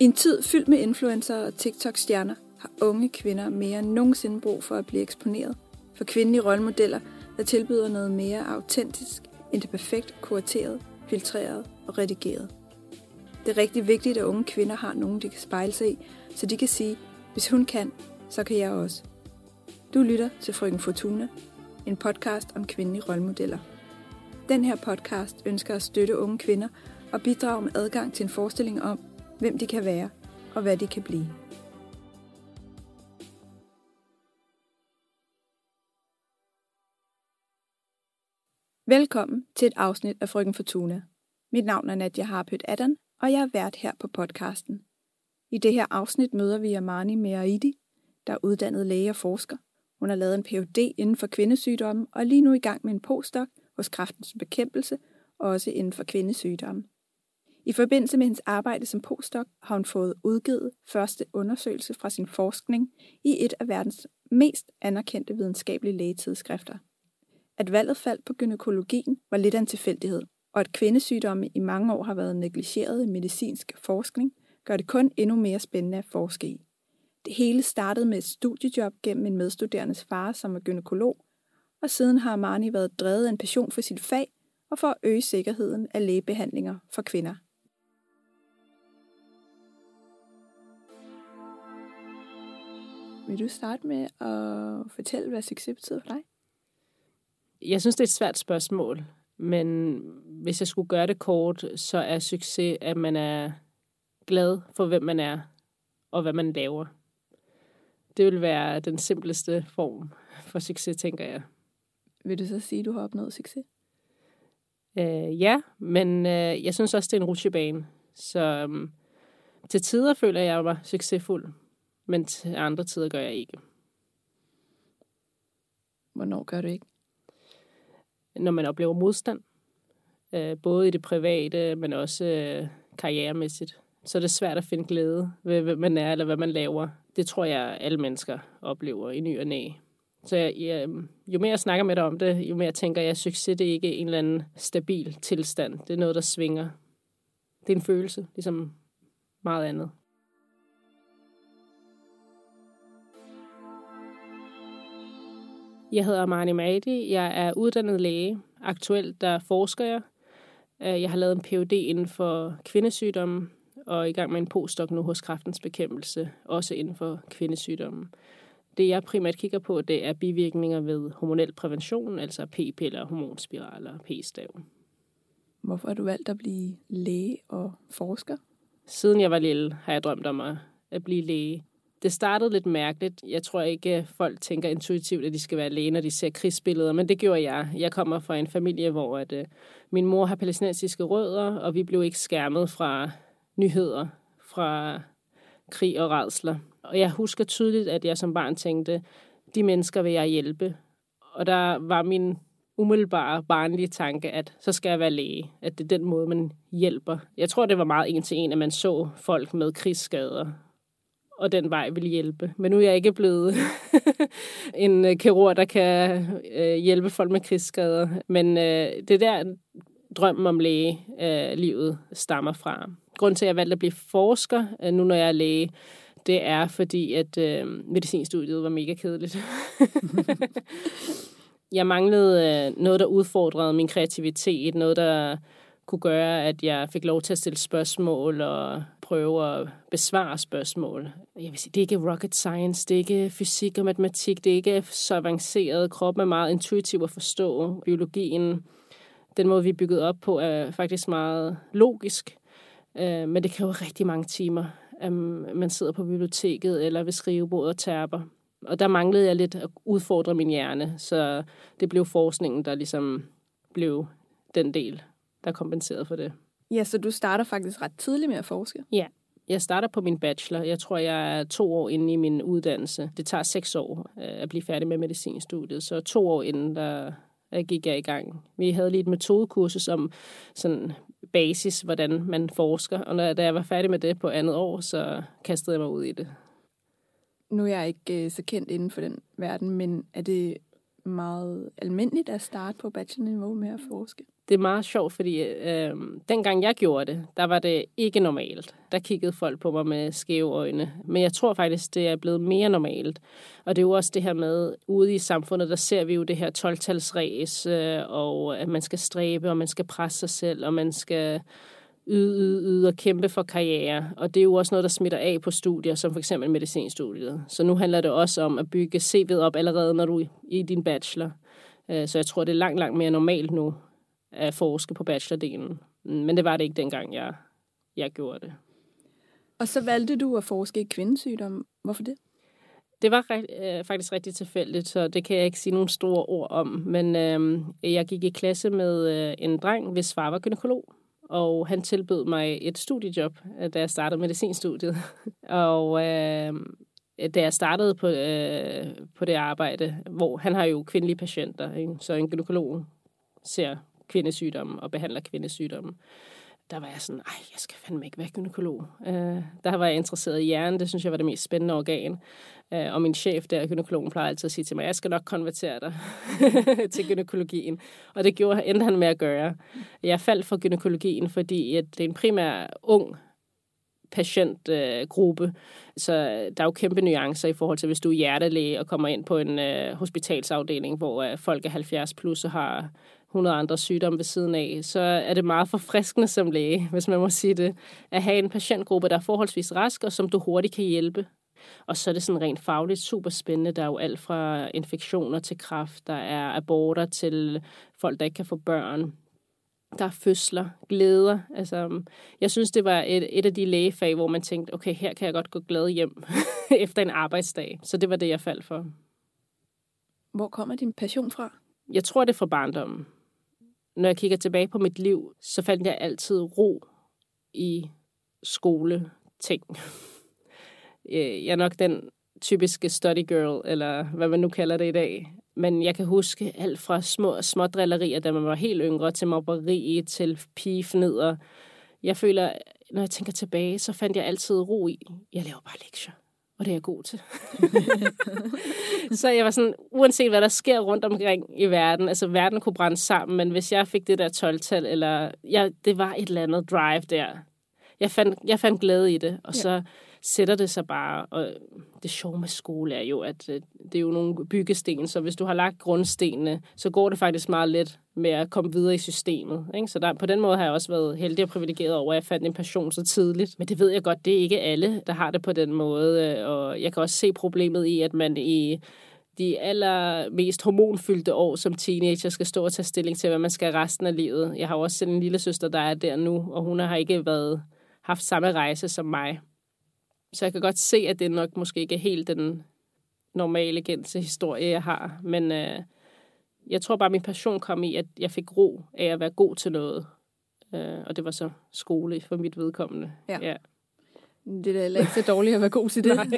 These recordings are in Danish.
I en tid fyldt med influencer og TikTok-stjerner har unge kvinder mere end nogensinde brug for at blive eksponeret for kvindelige rollemodeller, der tilbyder noget mere autentisk end det perfekt kurateret, filtreret og redigeret. Det er rigtig vigtigt, at unge kvinder har nogen, de kan spejle sig i, så de kan sige, hvis hun kan, så kan jeg også. Du lytter til Frøken Fortuna, en podcast om kvindelige rollemodeller. Den her podcast ønsker at støtte unge kvinder og bidrage med adgang til en forestilling om, hvem de kan være og hvad de kan blive. Velkommen til et afsnit af Frøken Fortuna. Mit navn er Nadia Harpøt Adan, og jeg er vært her på podcasten. I det her afsnit møder vi Amani Meraidi, der er uddannet læge og forsker. Hun har lavet en Ph.D. inden for kvindesygdomme og er lige nu i gang med en postdoc hos Kræftens Bekæmpelse, også inden for kvindesygdomme. I forbindelse med hendes arbejde som postdoc har hun fået udgivet første undersøgelse fra sin forskning i et af verdens mest anerkendte videnskabelige lægetidsskrifter. At valget faldt på gynekologien var lidt af en tilfældighed, og at kvindesygdomme i mange år har været negligeret i medicinsk forskning, gør det kun endnu mere spændende at forske i. Det hele startede med et studiejob gennem en medstuderendes far, som var gynekolog, og siden har Marni været drevet af en passion for sit fag og for at øge sikkerheden af lægebehandlinger for kvinder. Vil du starte med at fortælle, hvad succes betyder for dig? Jeg synes, det er et svært spørgsmål, men hvis jeg skulle gøre det kort, så er succes, at man er glad for, hvem man er og hvad man laver. Det vil være den simpleste form for succes, tænker jeg. Vil du så sige, at du har opnået succes? Øh, ja, men øh, jeg synes også, det er en rutsjebane. Så um, til tider føler jeg mig succesfuld, men til andre tider gør jeg ikke. Hvornår gør du ikke? Når man oplever modstand, øh, både i det private, men også øh, karrieremæssigt, så er det svært at finde glæde ved, hvem man er eller hvad man laver. Det tror jeg, alle mennesker oplever i ny og næ. Så jeg, jeg, jo mere jeg snakker med dig om det, jo mere tænker jeg, at succes det er ikke en eller anden stabil tilstand. Det er noget, der svinger. Det er en følelse, ligesom meget andet. Jeg hedder Marni Mahdi. Jeg er uddannet læge. Aktuelt der forsker jeg. Øh, jeg har lavet en Ph.D. inden for kvindesygdomme og er i gang med en postdoc nu hos Kræftens Bekæmpelse, også inden for kvindesygdomme. Det jeg primært kigger på, det er bivirkninger ved hormonel prævention, altså p-piller, hormonspiraler, p-stav. Hvorfor har du valgt at blive læge og forsker? Siden jeg var lille, har jeg drømt om at blive læge. Det startede lidt mærkeligt. Jeg tror ikke, øh, folk tænker intuitivt, at de skal være læge, når de ser krigsbilleder, men det gjorde jeg. Jeg kommer fra en familie, hvor at, øh, min mor har palæstinensiske rødder, og vi blev ikke skærmet fra nyheder, fra krig og redsler. Og jeg husker tydeligt, at jeg som barn tænkte, de mennesker vil jeg hjælpe. Og der var min umiddelbare barnlige tanke, at så skal jeg være læge. At det er den måde, man hjælper. Jeg tror, det var meget en til en, at man så folk med krigsskader, og den vej vil hjælpe. Men nu er jeg ikke blevet en øh, kirurg, der kan øh, hjælpe folk med krigsskader. Men øh, det der drømmen om læge-livet stammer fra. Grunden til, at jeg valgte at blive forsker, nu når jeg er læge, det er fordi, at øh, medicinstudiet var mega kedeligt. jeg manglede øh, noget, der udfordrede min kreativitet, noget, der kunne gøre, at jeg fik lov til at stille spørgsmål og prøve at besvare spørgsmål. Jeg vil sige, det er ikke rocket science, det er ikke fysik og matematik, det er ikke så avanceret. Kroppen er meget intuitiv at forstå. Biologien, den måde, vi er bygget op på, er faktisk meget logisk. Øh, men det kræver rigtig mange timer at man sidder på biblioteket eller ved skrivebordet og tærper. Og der manglede jeg lidt at udfordre min hjerne, så det blev forskningen, der ligesom blev den del, der kompenserede for det. Ja, så du starter faktisk ret tidligt med at forske? Ja, jeg starter på min bachelor. Jeg tror, jeg er to år inde i min uddannelse. Det tager seks år øh, at blive færdig med medicinstudiet, så to år inden, der gik jeg i gang. Vi havde lige et metodekursus om sådan basis, hvordan man forsker. Og når, da jeg var færdig med det på andet år, så kastede jeg mig ud i det. Nu er jeg ikke øh, så kendt inden for den verden, men er det meget almindeligt at starte på bachelorniveau med at forske? Det er meget sjovt, fordi øh, dengang jeg gjorde det, der var det ikke normalt. Der kiggede folk på mig med skæve øjne. Men jeg tror faktisk, det er blevet mere normalt. Og det er jo også det her med, ude i samfundet, der ser vi jo det her 12-talsræs, øh, og at man skal stræbe, og man skal presse sig selv, og man skal yde, yde, yde og kæmpe for karriere. Og det er jo også noget, der smitter af på studier, som for eksempel medicinstudiet. Så nu handler det også om at bygge CV'et op allerede, når du er i din bachelor. Øh, så jeg tror, det er langt, langt mere normalt nu at forske på bachelordelen. Men det var det ikke dengang, jeg, jeg gjorde det. Og så valgte du at forske i kvindesygdom. Hvorfor det? Det var øh, faktisk rigtig tilfældigt, så det kan jeg ikke sige nogle store ord om. Men øh, jeg gik i klasse med øh, en dreng, hvis far var gynekolog og han tilbød mig et studiejob, øh, da jeg startede medicinstudiet. og øh, da jeg startede på, øh, på det arbejde, hvor han har jo kvindelige patienter, ikke? så en gynekolog ser kvindesygdomme og behandler kvindesygdomme der var jeg sådan, ej, jeg skal fandme ikke være gynekolog. Øh, der var jeg interesseret i hjernen, det synes jeg var det mest spændende organ. Øh, og min chef der, gynekologen, plejer altid at sige til mig, jeg skal nok konvertere dig til gynekologien. Og det gjorde, endte han med at gøre. Jeg faldt for gynekologien, fordi at det er en primær ung patientgruppe. Øh, så der er jo kæmpe nuancer i forhold til, hvis du er hjertelæge og kommer ind på en øh, hospitalsafdeling, hvor øh, folk er 70 plus og har 100 andre sygdomme ved siden af, så er det meget forfriskende som læge, hvis man må sige det, at have en patientgruppe, der er forholdsvis rask, og som du hurtigt kan hjælpe. Og så er det sådan rent fagligt super spændende. Der er jo alt fra infektioner til kræft, der er aborter til folk, der ikke kan få børn. Der er fødsler, glæder. Altså, jeg synes, det var et, et af de lægefag, hvor man tænkte, okay, her kan jeg godt gå glad hjem efter en arbejdsdag. Så det var det, jeg faldt for. Hvor kommer din passion fra? Jeg tror, det er fra barndommen når jeg kigger tilbage på mit liv, så fandt jeg altid ro i skoleting. Øh, jeg er nok den typiske study girl, eller hvad man nu kalder det i dag. Men jeg kan huske alt fra små, små drillerier, da man var helt yngre, til mobberi, til pigefnider. Jeg føler, når jeg tænker tilbage, så fandt jeg altid ro i, jeg laver bare lektier og det er jeg god til. så jeg var sådan, uanset hvad der sker rundt omkring i verden, altså verden kunne brænde sammen, men hvis jeg fik det der 12-tal, eller ja, det var et eller andet drive der, jeg fandt, jeg fandt glæde i det, og ja. så sætter det sig bare. Og det sjove med skole er jo, at øh, det er jo nogle byggesten, så hvis du har lagt grundstenene, så går det faktisk meget let med at komme videre i systemet. Ikke? Så der, på den måde har jeg også været heldig og privilegeret over, at jeg fandt en passion så tidligt. Men det ved jeg godt, det er ikke alle, der har det på den måde. Øh, og jeg kan også se problemet i, at man i de allermest hormonfyldte år som teenager skal stå og tage stilling til, hvad man skal resten af livet. Jeg har også en lille søster, der er der nu, og hun har ikke været haft samme rejse som mig. Så jeg kan godt se, at det nok måske ikke er helt den normale gængse historie, jeg har. Men øh, jeg tror bare, at min passion kom i, at jeg fik ro af at være god til noget. Øh, og det var så skole for mit vedkommende. Ja. ja. Det er da ikke så dårligt at være god til det.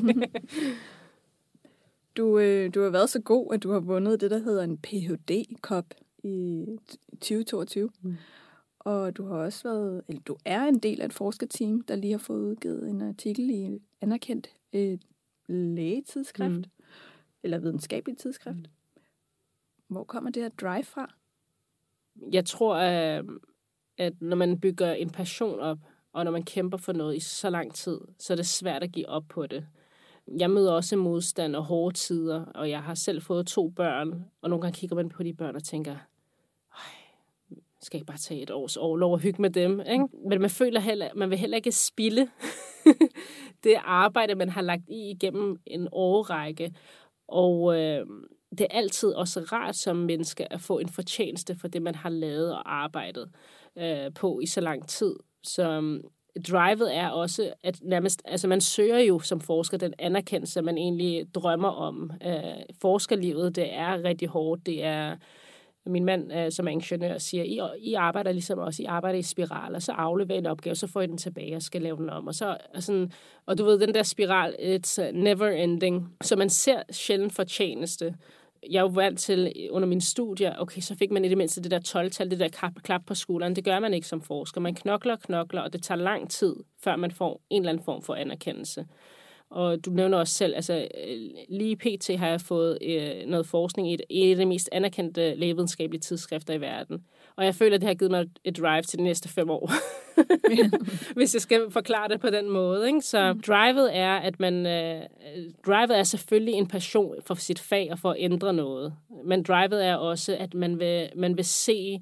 du, øh, du har været så god, at du har vundet det, der hedder en Ph.D.-kop i 2022. Mm. Og du har også været, eller du er en del af et forskerteam, der lige har fået udgivet en artikel i et anerkendt et lægetidsskrift, mm. eller videnskabeligt tidsskrift. Mm. Hvor kommer det her drive fra? Jeg tror, at når man bygger en passion op, og når man kæmper for noget i så lang tid, så er det svært at give op på det. Jeg møder også modstand og hårde tider, og jeg har selv fået to børn, og nogle gange kigger man på de børn og tænker, skal ikke bare tage et års overlov og hygge med dem. Ikke? Men man føler heller, man vil heller ikke spille det arbejde, man har lagt i igennem en årrække. Og øh, det er altid også rart som menneske at få en fortjeneste for det, man har lavet og arbejdet øh, på i så lang tid. Så øh, drivet er også, at nærmest, altså man søger jo som forsker den anerkendelse, man egentlig drømmer om. Øh, forskerlivet, det er rigtig hårdt, det er min mand, øh, som er ingeniør, siger, I, I arbejder ligesom også, I arbejder i spiraler, så afleverer en opgave, så får I den tilbage og skal lave den om. Og, så, og, sådan, og du ved, den der spiral, it's never ending. Så man ser sjældent fortjeneste. Jeg er jo vant til under min studier, okay, så fik man i det mindste det der 12-tal, det der klap, klap på skulderen. Det gør man ikke som forsker. Man knokler og knokler, og det tager lang tid, før man får en eller anden form for anerkendelse. Og du nævner også selv, altså lige pt. har jeg fået øh, noget forskning i et, et af de mest anerkendte lægevidenskabelige tidsskrifter i verden. Og jeg føler, at det har givet mig et drive til de næste fem år. Hvis jeg skal forklare det på den måde. Ikke? Så mm. drivet er, at man... Øh, drivet er selvfølgelig en passion for sit fag og for at ændre noget. Men drivet er også, at man vil, man vil se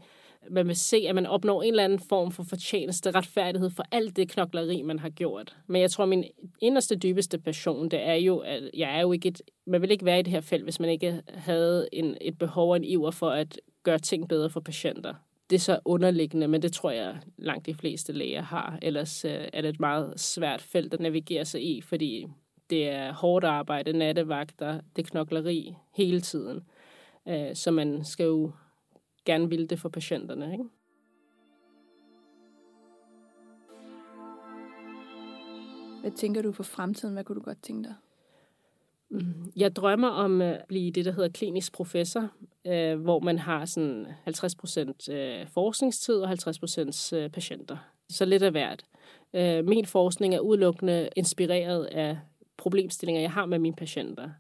man vil se, at man opnår en eller anden form for fortjeneste, retfærdighed for alt det knokleri, man har gjort. Men jeg tror, min inderste, dybeste passion, det er jo, at jeg er jo ikke et, man vil ikke være i det her felt, hvis man ikke havde en, et behov og en iver for at gøre ting bedre for patienter. Det er så underliggende, men det tror jeg langt de fleste læger har. Ellers øh, er det et meget svært felt at navigere sig i, fordi det er hårdt arbejde, nattevagter, det knokleri hele tiden. Øh, så man skal jo gerne ville det for patienterne. Ikke? Hvad tænker du for fremtiden? Hvad kunne du godt tænke dig? Mm, jeg drømmer om at blive det, der hedder klinisk professor, øh, hvor man har sådan 50 procent øh, forskningstid og 50 procent øh, patienter. Så lidt af hvert. Min forskning er udelukkende inspireret af problemstillinger, jeg har med mine patienter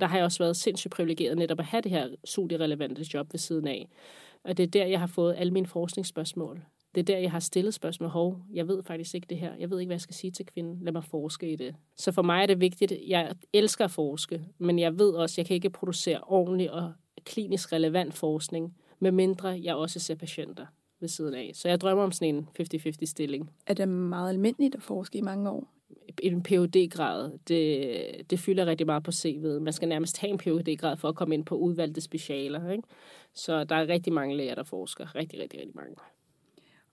der har jeg også været sindssygt privilegeret netop at have det her studierelevante job ved siden af. Og det er der, jeg har fået alle mine forskningsspørgsmål. Det er der, jeg har stillet spørgsmål. Hov, jeg ved faktisk ikke det her. Jeg ved ikke, hvad jeg skal sige til kvinden. Lad mig forske i det. Så for mig er det vigtigt. Jeg elsker at forske, men jeg ved også, at jeg kan ikke producere ordentlig og klinisk relevant forskning, medmindre jeg også ser patienter ved siden af. Så jeg drømmer om sådan en 50-50 stilling. Er det meget almindeligt at forske i mange år? En phd grad det, det fylder rigtig meget på CV'et. Man skal nærmest have en phd grad for at komme ind på udvalgte specialer. Ikke? Så der er rigtig mange læger, der forsker. Rigtig, rigtig, rigtig mange.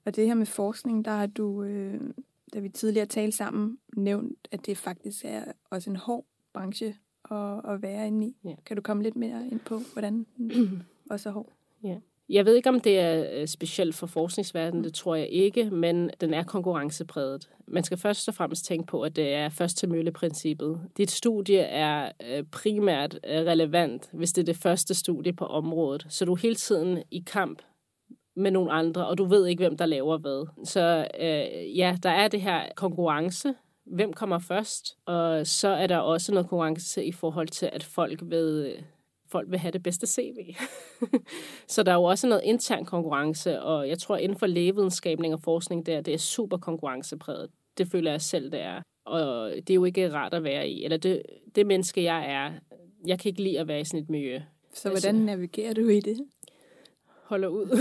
Og det her med forskning, der har du, øh, da vi tidligere talte sammen, nævnt, at det faktisk er også en hård branche at, at være inde i. Ja. Kan du komme lidt mere ind på, hvordan den også er hård? Ja. Jeg ved ikke, om det er øh, specielt for forskningsverdenen, det tror jeg ikke, men den er konkurrencepræget. Man skal først og fremmest tænke på, at det er først til mølle-princippet. Dit studie er øh, primært øh, relevant, hvis det er det første studie på området. Så du er hele tiden i kamp med nogle andre, og du ved ikke, hvem der laver hvad. Så øh, ja, der er det her konkurrence. Hvem kommer først? Og så er der også noget konkurrence i forhold til, at folk ved folk vil have det bedste CV. så der er jo også noget intern konkurrence, og jeg tror inden for lægevidenskabning og forskning der, det er super konkurrencepræget. Det føler jeg selv, det er. Og det er jo ikke rart at være i. Eller det, det menneske, jeg er, jeg kan ikke lide at være i sådan et miljø. Så hvordan altså, navigerer du i det? Holder ud.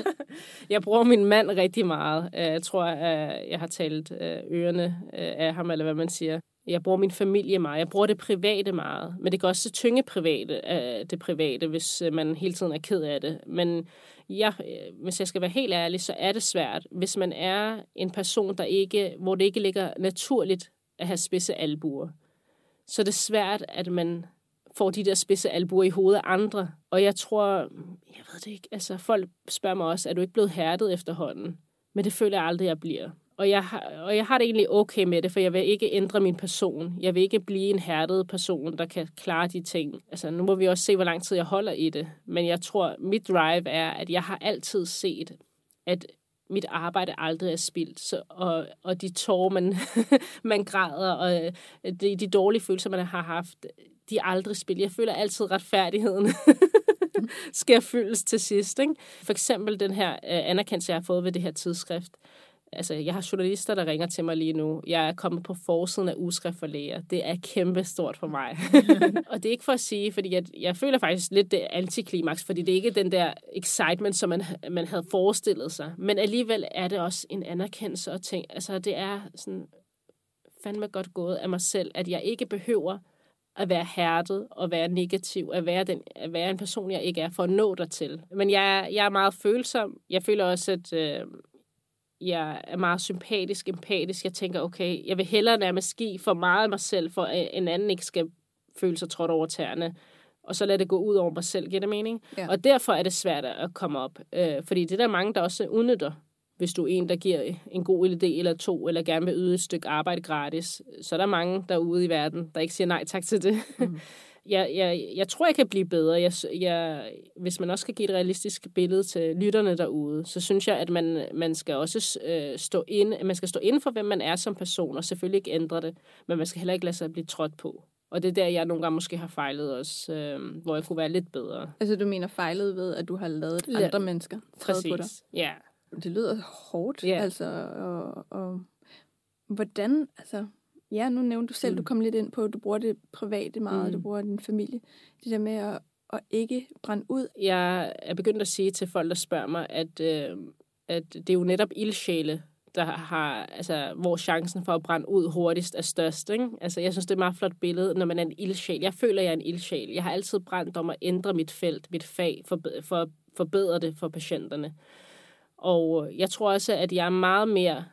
jeg bruger min mand rigtig meget. Jeg tror, at jeg har talt øh, ørerne øh, af ham, eller hvad man siger. Jeg bruger min familie meget. Jeg bruger det private meget. Men det kan også tynge private, øh, det private, hvis øh, man hele tiden er ked af det. Men jeg, øh, hvis jeg skal være helt ærlig, så er det svært. Hvis man er en person, der ikke, hvor det ikke ligger naturligt at have spidse albuer, så det er svært, at man får de der spidse albuer i hovedet af andre. Og jeg tror, jeg ved det ikke, altså folk spørger mig også, er du ikke blevet hærdet efterhånden? Men det føler jeg aldrig, jeg bliver. Og jeg, har, og jeg har det egentlig okay med det, for jeg vil ikke ændre min person. Jeg vil ikke blive en hærdet person, der kan klare de ting. Altså, nu må vi også se, hvor lang tid jeg holder i det. Men jeg tror, mit drive er, at jeg har altid set, at mit arbejde aldrig er spildt. Så, og, og de tårer, man, man græder, og øh, de, de dårlige følelser, man har haft, de er aldrig spildt. Jeg føler altid retfærdigheden skal fyldes til sidst. Ikke? For eksempel den her øh, anerkendelse, jeg har fået ved det her tidsskrift Altså, jeg har journalister, der ringer til mig lige nu. Jeg er kommet på forsiden af Ugeskrift for Læger. Det er kæmpe stort for mig. og det er ikke for at sige, fordi jeg, jeg føler faktisk lidt det antiklimaks, fordi det er ikke den der excitement, som man, man havde forestillet sig. Men alligevel er det også en anerkendelse og ting. Altså, det er sådan fandme godt gået af mig selv, at jeg ikke behøver at være hærdet og være negativ, at være, den, at være en person, jeg ikke er, for at nå dertil. Men jeg, jeg er meget følsom. Jeg føler også, at øh, jeg er meget sympatisk, empatisk. Jeg tænker, okay, jeg vil hellere nærmest give for meget af mig selv, for at en anden ikke skal føle sig trådt over tæerne. Og så lade det gå ud over mig selv, giver det mening? Ja. Og derfor er det svært at komme op. Øh, fordi det er der mange, der også udnytter. Hvis du er en, der giver en god idé eller to, eller gerne vil yde et stykke arbejde gratis, så er der mange derude i verden, der ikke siger nej tak til det. Mm. Jeg, jeg, jeg tror, jeg kan blive bedre. Jeg, jeg, hvis man også skal give et realistisk billede til lytterne derude, så synes jeg, at man, man skal også øh, stå ind, man skal stå inden for, hvem man er som person, og selvfølgelig ikke ændre det, men man skal heller ikke lade sig blive trådt på. Og det er der, jeg nogle gange måske har fejlet også, øh, hvor jeg kunne være lidt bedre. Altså, du mener fejlet ved, at du har lavet ja. andre mennesker Præcis. på dig? Ja. Det lyder hårdt, ja. altså, og, og hvordan, altså, ja, nu nævnte du selv, mm. du kom lidt ind på, at du bruger det private meget, mm. du bruger din familie. Det der med at, at ikke brænde ud. Jeg er begyndt at sige til folk, der spørger mig, at, øh, at det er jo netop ildsjæle, der har, altså, hvor chancen for at brænde ud hurtigst er størst. Ikke? Altså, jeg synes, det er et meget flot billede, når man er en ildsjæl. Jeg føler, jeg er en ildsjæl. Jeg har altid brændt om at ændre mit felt, mit fag, for, for at forbedre det for patienterne. Og jeg tror også, at jeg er meget mere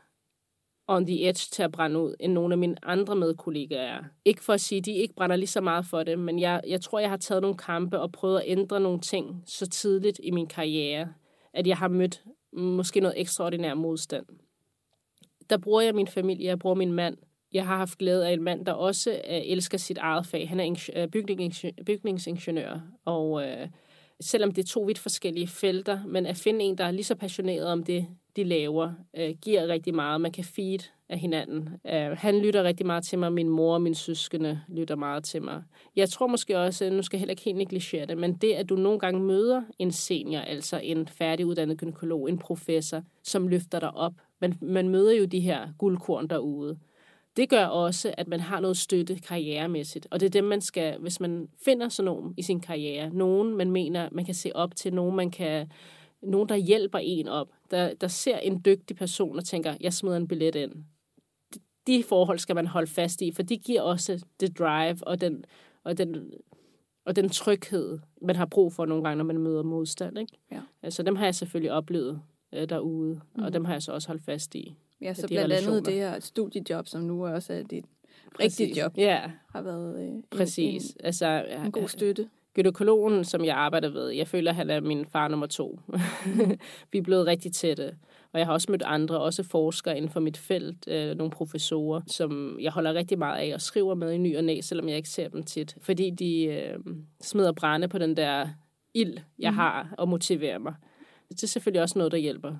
on the edge til at brænde ud, end nogle af mine andre medkollegaer er. Ikke for at sige, at de ikke brænder lige så meget for det, men jeg, jeg tror, jeg har taget nogle kampe og prøvet at ændre nogle ting så tidligt i min karriere, at jeg har mødt måske noget ekstraordinær modstand. Der bruger jeg min familie, jeg bruger min mand. Jeg har haft glæde af en mand, der også øh, elsker sit eget fag. Han er øh, bygningsingeniør, og øh, selvom det er to vidt forskellige felter, men at finde en, der er lige så passioneret om det, de laver, øh, giver rigtig meget. Man kan feed af hinanden. Øh, han lytter rigtig meget til mig. Min mor og min søskende lytter meget til mig. Jeg tror måske også, øh, nu skal jeg heller ikke helt negligere det, men det, at du nogle gange møder en senior, altså en færdiguddannet gynekolog, en professor, som løfter dig op. Man, man møder jo de her guldkorn derude. Det gør også, at man har noget støtte karrieremæssigt. Og det er det, man skal, hvis man finder sådan nogen i sin karriere, nogen man mener, man kan se op til, nogen man kan, nogen der hjælper en op, der, der ser en dygtig person og tænker, jeg smider en billet ind. De, de forhold skal man holde fast i, for de giver også det drive og den, og den, og den tryghed, man har brug for nogle gange, når man møder modstand. Ikke? Ja. Altså dem har jeg selvfølgelig oplevet øh, derude, mm. og dem har jeg så også holdt fast i. Ja, så blandt relationer. andet det her studiejob, som nu også er dit rigtige job, ja. har været øh, Præcis. En, altså, en god støtte. Gynekologen, som jeg arbejder ved, jeg føler, han er min far nummer to. Vi er blevet rigtig tætte. Og jeg har også mødt andre, også forskere inden for mit felt, øh, nogle professorer, som jeg holder rigtig meget af og skriver med i ny og næ, selvom jeg ikke ser dem tit. Fordi de øh, smider brænde på den der ild, jeg mm. har, og motiverer mig. Det er selvfølgelig også noget, der hjælper.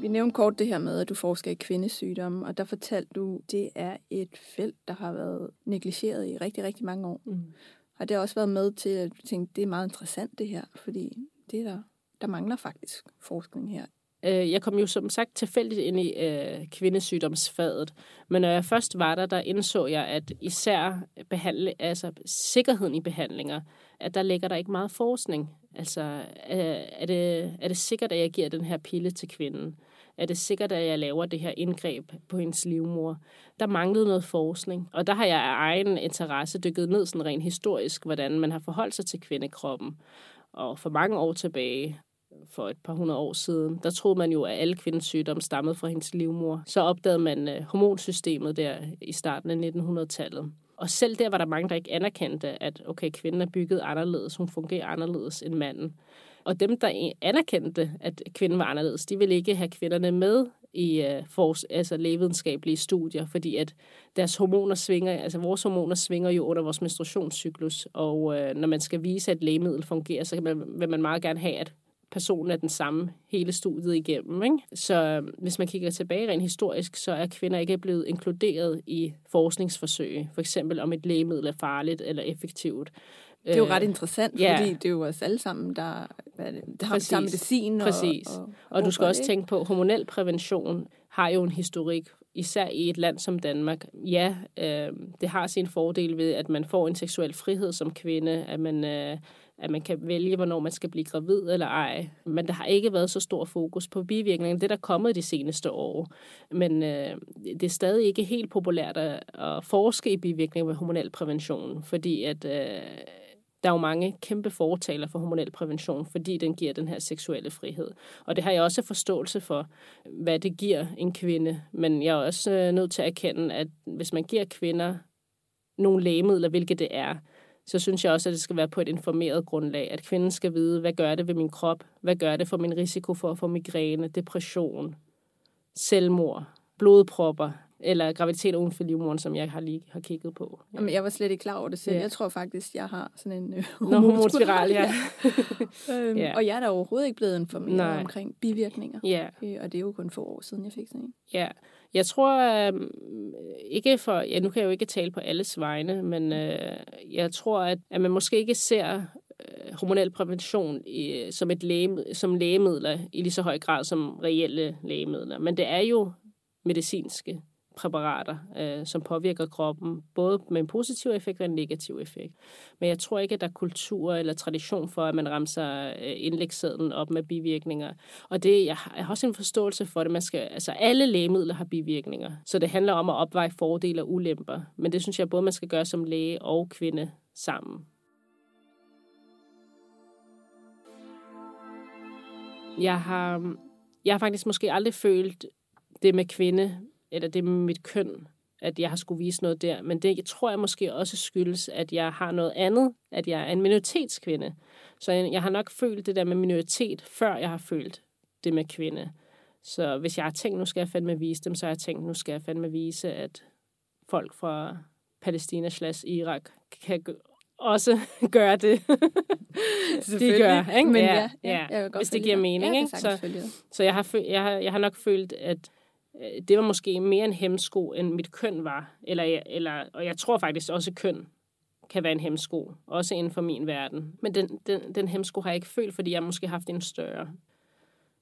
Vi nævnte kort det her med, at du forsker i kvindesygdomme, og der fortalte du, at det er et felt, der har været negligeret i rigtig, rigtig mange år. Mm. Har det også været med til, at du tænkte, det er meget interessant det her, fordi det der, der mangler faktisk forskning her. Øh, jeg kom jo som sagt tilfældigt ind i øh, kvindesygdomsfaget, men når jeg først var der, der indså jeg, at især behandle, altså sikkerheden i behandlinger, at der ligger der ikke meget forskning. Altså, er, er, det, er det sikkert, at jeg giver den her pille til kvinden? Er det sikkert, at jeg laver det her indgreb på hendes livmor? Der manglede noget forskning, og der har jeg af egen interesse dykket ned sådan rent historisk, hvordan man har forholdt sig til kvindekroppen. Og for mange år tilbage, for et par hundrede år siden, der troede man jo, at alle kvindens sygdomme stammede fra hendes livmor. Så opdagede man øh, hormonsystemet der i starten af 1900-tallet. Og selv der var der mange, der ikke anerkendte, at okay, kvinden er bygget anderledes, hun fungerer anderledes end manden. Og dem, der anerkendte, at kvinden var anderledes, de ville ikke have kvinderne med i øh, uh, for, altså lægevidenskabelige studier, fordi at deres hormoner svinger, altså vores hormoner svinger jo under vores menstruationscyklus, og uh, når man skal vise, at lægemiddel fungerer, så man, vil man meget gerne have, at personen er den samme hele studiet igennem. Ikke? Så øh, hvis man kigger tilbage rent historisk, så er kvinder ikke blevet inkluderet i forskningsforsøg, for eksempel om et lægemiddel er farligt eller effektivt. Det er jo ret interessant, ja. fordi det er jo os alle sammen, der, hvad det, der har samme medicin. Og, Præcis. Og, og, og du skal også det, tænke på, hormonel prævention har jo en historik, især i et land som Danmark. Ja, øh, det har sin fordel ved, at man får en seksuel frihed som kvinde, at man øh, at man kan vælge, hvornår man skal blive gravid eller ej. Men der har ikke været så stor fokus på bivirkninger. Det er der kommet de seneste år. Men øh, det er stadig ikke helt populært at, at forske i bivirkninger med hormonel prævention, fordi at øh, der er jo mange kæmpe fortaler for hormonel prævention, fordi den giver den her seksuelle frihed. Og det har jeg også forståelse for, hvad det giver en kvinde. Men jeg er også øh, nødt til at erkende, at hvis man giver kvinder nogle lægemidler, hvilket det er, så synes jeg også, at det skal være på et informeret grundlag. At kvinden skal vide, hvad gør det ved min krop? Hvad gør det for min risiko for at få migræne, depression, selvmord, blodpropper? Eller graviditet uden for livmoderen, som jeg har lige har kigget på. Ja. Jamen, jeg var slet ikke klar over det selv. Ja. Jeg tror faktisk, jeg har sådan en øh, hormonspiral, ja. øhm, Ja. Og jeg er da overhovedet ikke blevet informeret Nej. omkring bivirkninger. ja. Øh, og det er jo kun få år siden, jeg fik sådan en. Ja, jeg tror øh, ikke for, ja, nu kan jeg jo ikke tale på alles vegne, men øh, jeg tror, at, at man måske ikke ser øh, hormonel prævention i, som et læge, som lægemidler i lige så høj grad som reelle lægemidler. Men det er jo medicinske præparater, øh, som påvirker kroppen, både med en positiv effekt og en negativ effekt. Men jeg tror ikke, at der er kultur eller tradition for, at man ramser øh, indlægssedlen op med bivirkninger. Og det, jeg har jeg har også en forståelse for det. Man skal, altså alle lægemidler har bivirkninger, så det handler om at opveje fordele og ulemper. Men det synes jeg både, man skal gøre som læge og kvinde sammen. Jeg har, jeg har faktisk måske aldrig følt det med kvinde, eller det med mit køn, at jeg har skulle vise noget der. Men det tror jeg måske også skyldes, at jeg har noget andet, at jeg er en minoritetskvinde. Så jeg, jeg har nok følt det der med minoritet, før jeg har følt det med kvinde. Så hvis jeg har tænkt, nu skal jeg fandme vise dem, så har jeg tænkt, nu skal jeg fandme vise, at folk fra Palæstina slash Irak kan også gøre det, de gør. Ikke? Men ja, ja, ja, ja, jeg hvis det giver mening. Ja, ikke? det Så, så... jeg har, jeg, har, jeg har nok følt, at det var måske mere en hemsko, end mit køn var. Eller, eller, og jeg tror faktisk også, at køn kan være en hemsko, også inden for min verden. Men den, den, den hemsko har jeg ikke følt, fordi jeg måske har haft en større,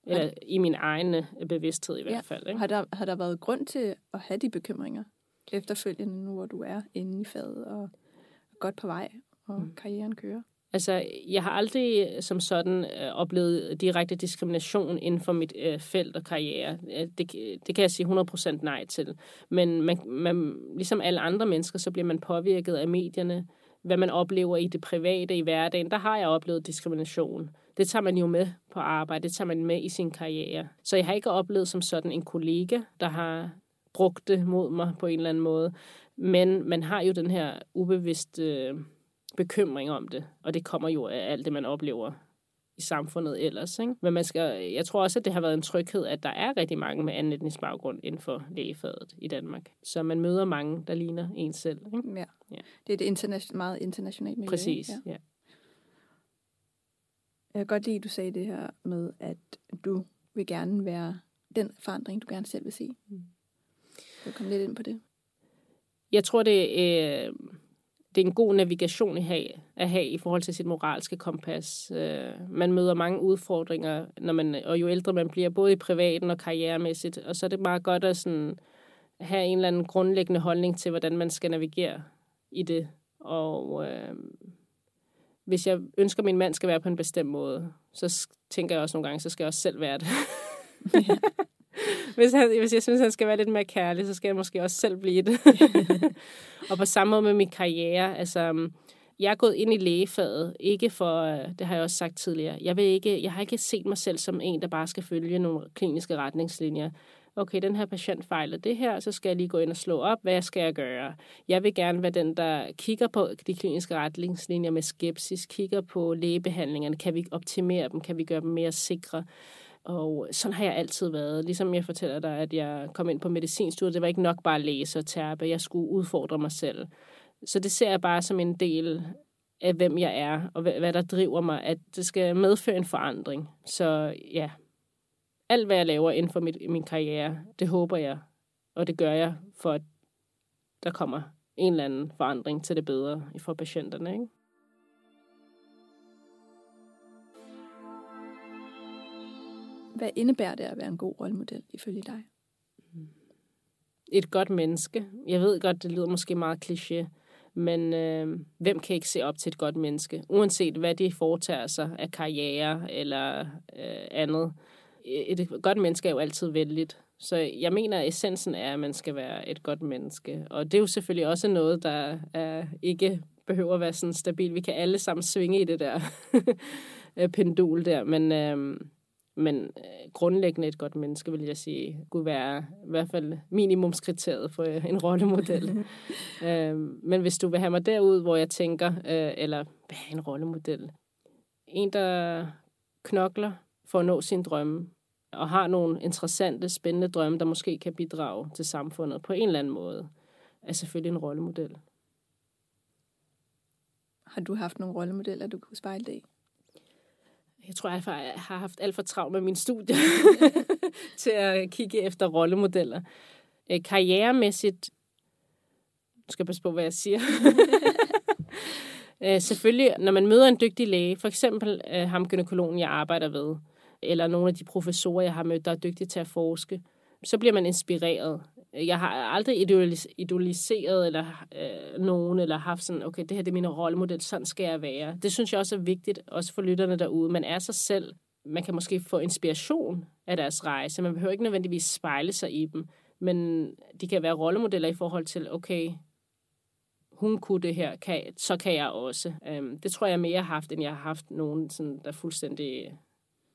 eller i min egen øh, bevidsthed i hvert Ja. fald. Ikke? Har der, har der været grund til at have de bekymringer efterfølgende, nu hvor du er inde i faget og godt på vej, og mm. karrieren kører? Altså, jeg har aldrig øh, som sådan øh, oplevet direkte diskrimination inden for mit øh, felt og karriere. Øh, det, det kan jeg sige 100% nej til. Men man, man, ligesom alle andre mennesker, så bliver man påvirket af medierne, hvad man oplever i det private, i hverdagen. Der har jeg oplevet diskrimination. Det tager man jo med på arbejde, det tager man med i sin karriere. Så jeg har ikke oplevet som sådan en kollega, der har brugt det mod mig på en eller anden måde. Men man har jo den her ubevidste øh, bekymring om det, og det kommer jo af alt det, man oplever i samfundet ellers. Ikke? Men man skal, jeg tror også, at det har været en tryghed, at der er rigtig mange med anden etnisk baggrund inden for lægefaget i Danmark. Så man møder mange, der ligner en selv. Ikke? Ja. Ja. Det er et interna- meget internationalt miljø. Præcis? Ja. ja. Jeg kan godt lide, at du sagde det her med, at du vil gerne være den forandring, du gerne selv vil se. Mm. Kan du komme lidt ind på det? Jeg tror, det, øh, det er en god navigation at have, at have i forhold til sit moralske kompas. Øh, man møder mange udfordringer, når man, og jo ældre man bliver, både i privaten og karrieremæssigt. Og så er det meget godt at sådan, have en eller anden grundlæggende holdning til, hvordan man skal navigere i det. Og øh, hvis jeg ønsker, at min mand skal være på en bestemt måde, så tænker jeg også nogle gange, så skal jeg også selv være det. hvis, han, hvis jeg synes, han skal være lidt mere kærlig, så skal jeg måske også selv blive det. og på samme måde med min karriere. Altså, jeg er gået ind i lægefaget, ikke for, øh, det har jeg også sagt tidligere, jeg, vil ikke, jeg har ikke set mig selv som en, der bare skal følge nogle kliniske retningslinjer. Okay, den her patient fejler det her, så skal jeg lige gå ind og slå op, hvad skal jeg gøre? Jeg vil gerne være den, der kigger på de kliniske retningslinjer med skepsis, kigger på lægebehandlingerne, kan vi optimere dem, kan vi gøre dem mere sikre? Og sådan har jeg altid været. Ligesom jeg fortæller dig, at jeg kom ind på medicinstudiet, det var ikke nok bare at læse og terpe, jeg skulle udfordre mig selv. Så det ser jeg bare som en del af, hvem jeg er, og hvad hvad der driver mig, at det skal medføre en forandring. Så ja, alt hvad jeg laver inden for mit, min karriere, det håber jeg, og det gør jeg, for at der kommer en eller anden forandring til det bedre for patienterne. Ikke? Hvad indebærer det at være en god rollemodel ifølge dig? et godt menneske. Jeg ved godt, det lyder måske meget kliché, men øh, hvem kan ikke se op til et godt menneske? Uanset hvad de foretager sig af karriere eller øh, andet. Et, godt menneske er jo altid vældigt. Så jeg mener, at essensen er, at man skal være et godt menneske. Og det er jo selvfølgelig også noget, der er, ikke behøver at være sådan stabil. Vi kan alle sammen svinge i det der øh, pendul der, men... Øh, men øh, grundlæggende et godt menneske, vil jeg sige, kunne være i hvert fald minimumskriteriet for øh, en rollemodel. øh, men hvis du vil have mig derud, hvor jeg tænker, øh, eller hvad er en rollemodel? En, der knokler for at nå sin drømme, og har nogle interessante, spændende drømme, der måske kan bidrage til samfundet på en eller anden måde, er selvfølgelig en rollemodel. Har du haft nogle rollemodeller, du kunne spejle det i? Jeg tror, jeg har haft alt for travlt med min studie til at kigge efter rollemodeller. Øh, karrieremæssigt, nu skal jeg passe på, hvad jeg siger. Øh, selvfølgelig, når man møder en dygtig læge, for eksempel øh, ham gynekologen, jeg arbejder ved, eller nogle af de professorer, jeg har mødt, der er dygtige til at forske, så bliver man inspireret. Jeg har aldrig idoliseret eller øh, nogen, eller haft sådan, okay, det her det er min rollemodel, sådan skal jeg være. Det synes jeg også er vigtigt, også for lytterne derude. Man er sig selv. Man kan måske få inspiration af deres rejse. Man behøver ikke nødvendigvis spejle sig i dem, men de kan være rollemodeller i forhold til, okay, hun kunne det her, kan, så kan jeg også. Øhm, det tror jeg mere har haft, end jeg har haft nogen, sådan, der fuldstændig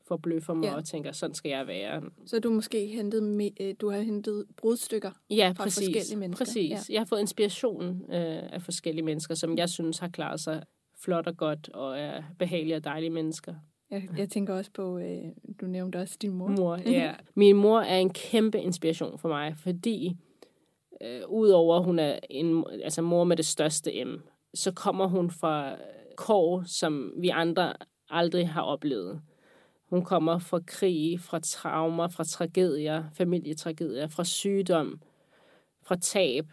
forbløffer mig ja. og tænker, sådan skal jeg være. Så du måske hentet, øh, du har hentet brudstykker ja, fra præcis, forskellige mennesker? præcis. Ja. Jeg har fået inspiration øh, af forskellige mennesker, som jeg synes har klaret sig flot og godt, og er behagelige og dejlige mennesker. Jeg, jeg tænker også på, øh, du nævnte også din mor. Mor, ja. Min mor er en kæmpe inspiration for mig, fordi øh, udover at hun er en altså mor med det største M, så kommer hun fra kår, som vi andre aldrig har oplevet. Hun kommer fra krig, fra traumer, fra tragedier, familietragedier, fra sygdom, fra tab.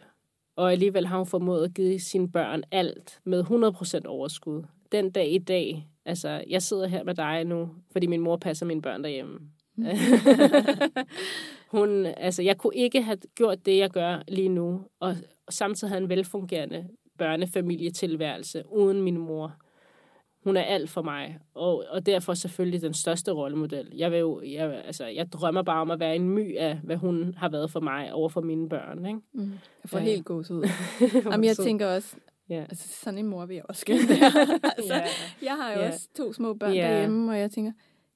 Og alligevel har hun formået at give sine børn alt med 100% overskud. Den dag i dag, altså jeg sidder her med dig nu, fordi min mor passer mine børn derhjemme. Mm. hun, altså jeg kunne ikke have gjort det, jeg gør lige nu, og samtidig have en velfungerende børnefamilietilværelse uden min mor hun er alt for mig, og, og derfor selvfølgelig den største rollemodel. Jeg, vil jo, jeg, altså, jeg drømmer bare om at være en my af, hvad hun har været for mig over for mine børn. Ikke? Mm. Jeg får ja. helt god ud. Jamen, jeg tænker også, ja. altså, sådan en mor vil jeg også gerne være. altså, ja. Jeg har jo ja. også to små børn ja. derhjemme, og jeg tænker,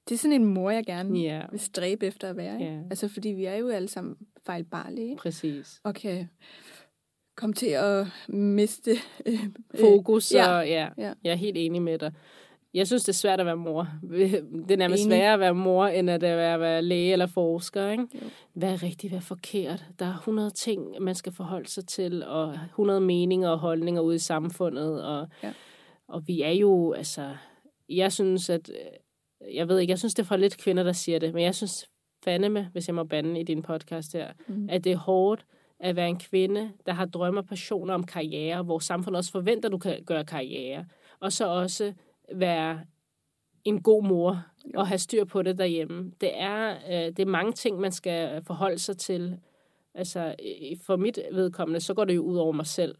det er sådan en mor, jeg gerne ja. vil stræbe efter at være. Ikke? Ja. Altså, fordi vi er jo alle sammen fejlbarlige. Præcis. Okay kom til at miste øh, fokus. Ja. Og, ja, ja, jeg er helt enig med dig. Jeg synes, det er svært at være mor. Det er nærmest sværere at være mor, end at være, at være læge eller forsker. Ikke? Hvad er rigtigt, hvad er forkert? Der er 100 ting, man skal forholde sig til, og 100 meninger og holdninger ude i samfundet. Og, ja. og vi er jo, altså... Jeg synes, at... Jeg ved ikke, jeg synes, det er for lidt kvinder, der siger det, men jeg synes fandeme, hvis jeg må bande i din podcast her, mm. at det er hårdt at være en kvinde, der har drømme og passioner om karriere, hvor samfundet også forventer, at du kan gøre karriere. Og så også være en god mor og have styr på det derhjemme. Det er, øh, det er mange ting, man skal forholde sig til. Altså, for mit vedkommende, så går det jo ud over mig selv.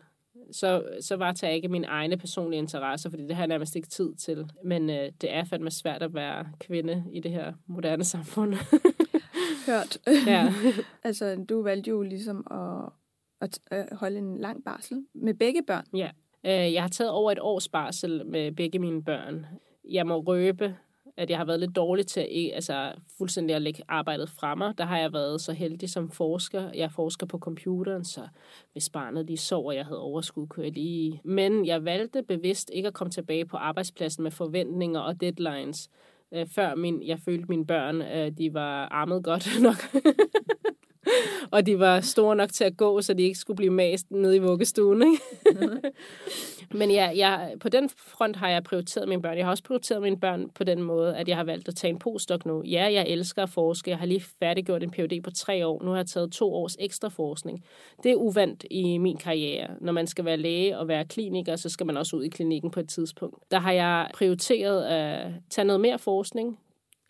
Så, så varetager jeg ikke mine egne personlige interesser, fordi det har jeg nærmest ikke tid til. Men øh, det er fandme svært at være kvinde i det her moderne samfund. hørt. Ja. altså, du valgte jo ligesom at, at, at holde en lang barsel med begge børn. Ja. Øh, jeg har taget over et års barsel med begge mine børn. Jeg må røbe, at jeg har været lidt dårlig til at, altså, fuldstændig at lægge arbejdet fra mig. Der har jeg været så heldig som forsker. Jeg forsker på computeren, så hvis barnet lige sover, jeg havde overskud, kunne jeg lige... Men jeg valgte bevidst ikke at komme tilbage på arbejdspladsen med forventninger og deadlines øh, før min, jeg følte mine børn, øh, de var armet godt nok og de var store nok til at gå, så de ikke skulle blive mast nede i vuggestuen. Ikke? Men ja, jeg, på den front har jeg prioriteret mine børn. Jeg har også prioriteret mine børn på den måde, at jeg har valgt at tage en postdoc nu. Ja, jeg elsker at forske. Jeg har lige færdiggjort en PhD på tre år. Nu har jeg taget to års ekstra forskning. Det er uvandt i min karriere. Når man skal være læge og være kliniker, så skal man også ud i klinikken på et tidspunkt. Der har jeg prioriteret at tage noget mere forskning,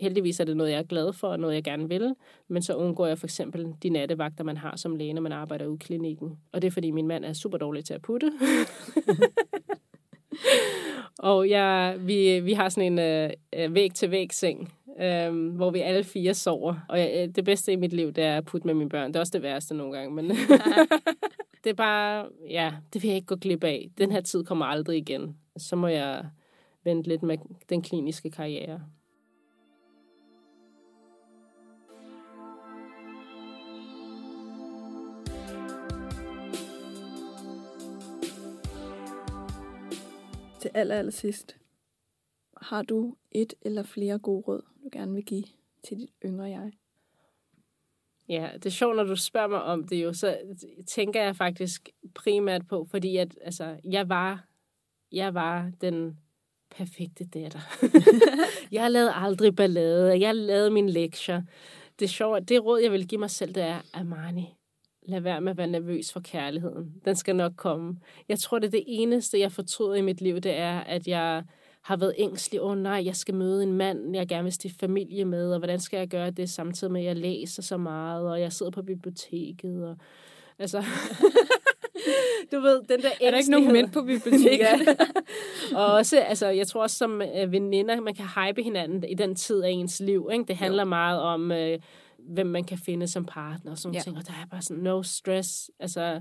heldigvis er det noget, jeg er glad for, og noget, jeg gerne vil. Men så undgår jeg for eksempel de nattevagter, man har som læge, når man arbejder ude i klinikken. Og det er, fordi min mand er super dårlig til at putte. og jeg, vi, vi har sådan en øh, væg-til-væg-seng, øh, hvor vi alle fire sover. Og jeg, det bedste i mit liv, det er at putte med mine børn. Det er også det værste nogle gange, men det er bare, ja, det vil jeg ikke gå glip af. Den her tid kommer aldrig igen. Så må jeg vente lidt med den kliniske karriere. Aller, aller sidst. Har du et eller flere gode råd, du gerne vil give til dit yngre jeg? Ja, det er sjovt, når du spørger mig om det jo, så tænker jeg faktisk primært på, fordi at, altså, jeg var, jeg var den perfekte datter. jeg lavede aldrig ballade, jeg lavede mine lektier. Det er sjovt, det råd, jeg vil give mig selv, det er, Armani, lad være med at være nervøs for kærligheden. Den skal nok komme. Jeg tror, det er det eneste, jeg fortryder i mit liv, det er, at jeg har været ængstelig. Åh oh, nej, jeg skal møde en mand, jeg gerne vil stifte familie med, og hvordan skal jeg gøre det samtidig med, at jeg læser så meget, og jeg sidder på biblioteket, og altså... du ved, den der Er der ikke nogen mænd på biblioteket? ja. Og også, altså, jeg tror også som øh, veninder, man kan hype hinanden i den tid af ens liv. Ikke? Det handler jo. meget om, øh, hvem man kan finde som partner og sådan ja. ting. Og der er bare sådan, no stress. Altså,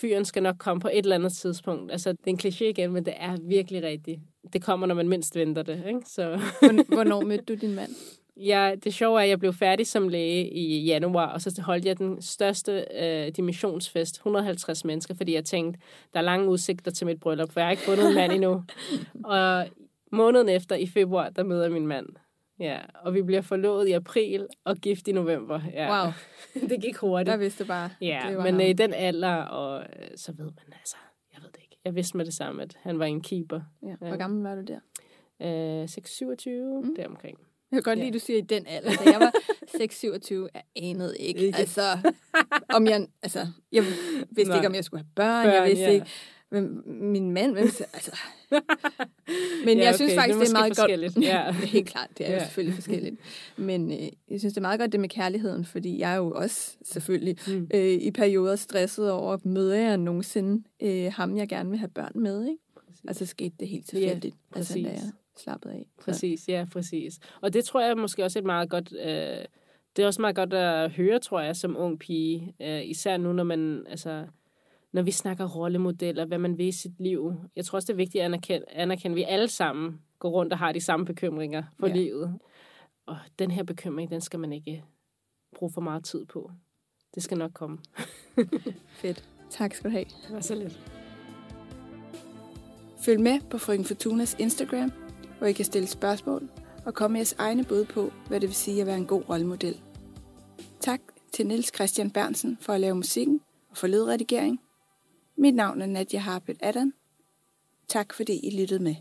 fyren skal nok komme på et eller andet tidspunkt. Altså, det er en kliché igen, men det er virkelig rigtigt. Det kommer, når man mindst venter det. Ikke? Så. Hvornår mødte du din mand? Ja, det sjove er, at jeg blev færdig som læge i januar, og så holdt jeg den største øh, dimensionsfest, 150 mennesker, fordi jeg tænkte, der er lange udsigter til mit bryllup, for jeg har ikke fundet en mand endnu. og måneden efter, i februar, der møder min mand. Ja, og vi bliver forlovet i april og gift i november. Ja. Wow. det gik hurtigt. Der vidste bare. Ja, det var men ham. Øh, i den alder, og øh, så ved man altså, jeg ved det ikke. Jeg vidste med det samme, at han var en keeper. Ja. Hvor gammel var du der? Øh, 6-27, mm. deromkring. Jeg kan godt lide, at du siger i den alder. Da jeg var 6-27, jeg anede ikke. ikke. Altså, om jeg, altså, jeg vidste Nej. ikke, om jeg skulle have børn. børn jeg vidste ja. ikke, hvem, min mand, hvem, altså. Men ja, jeg okay. synes faktisk, det er, det er meget godt. Ja. helt klart, det er ja. jo selvfølgelig forskelligt. Men øh, jeg synes, det er meget godt det med kærligheden, fordi jeg er jo også selvfølgelig mm. øh, i perioder stresset over, møder jeg nogensinde øh, ham, jeg gerne vil have børn med, ikke? Præcis. Altså skete det helt tilfældigt. Ja, altså, da jeg slappet af. Præcis, så. ja, præcis. Og det tror jeg måske også er et meget godt... Øh, det er også meget godt at høre, tror jeg, som ung pige. Øh, især nu, når man... Altså, når vi snakker rollemodeller, hvad man vil i sit liv. Jeg tror også, det er vigtigt at anerkende, anerkende at vi alle sammen går rundt og har de samme bekymringer for ja. livet. Og den her bekymring, den skal man ikke bruge for meget tid på. Det skal nok komme. Fedt. Tak skal du have. Det var så lidt. Følg med på Frøken Fortunas Instagram, hvor I kan stille spørgsmål og komme med jeres egne bud på, hvad det vil sige at være en god rollemodel. Tak til Niels Christian Bernsen for at lave musikken og for ledredigering. Mit navn er Nadia Harpet Adam. Tak fordi I lyttede med.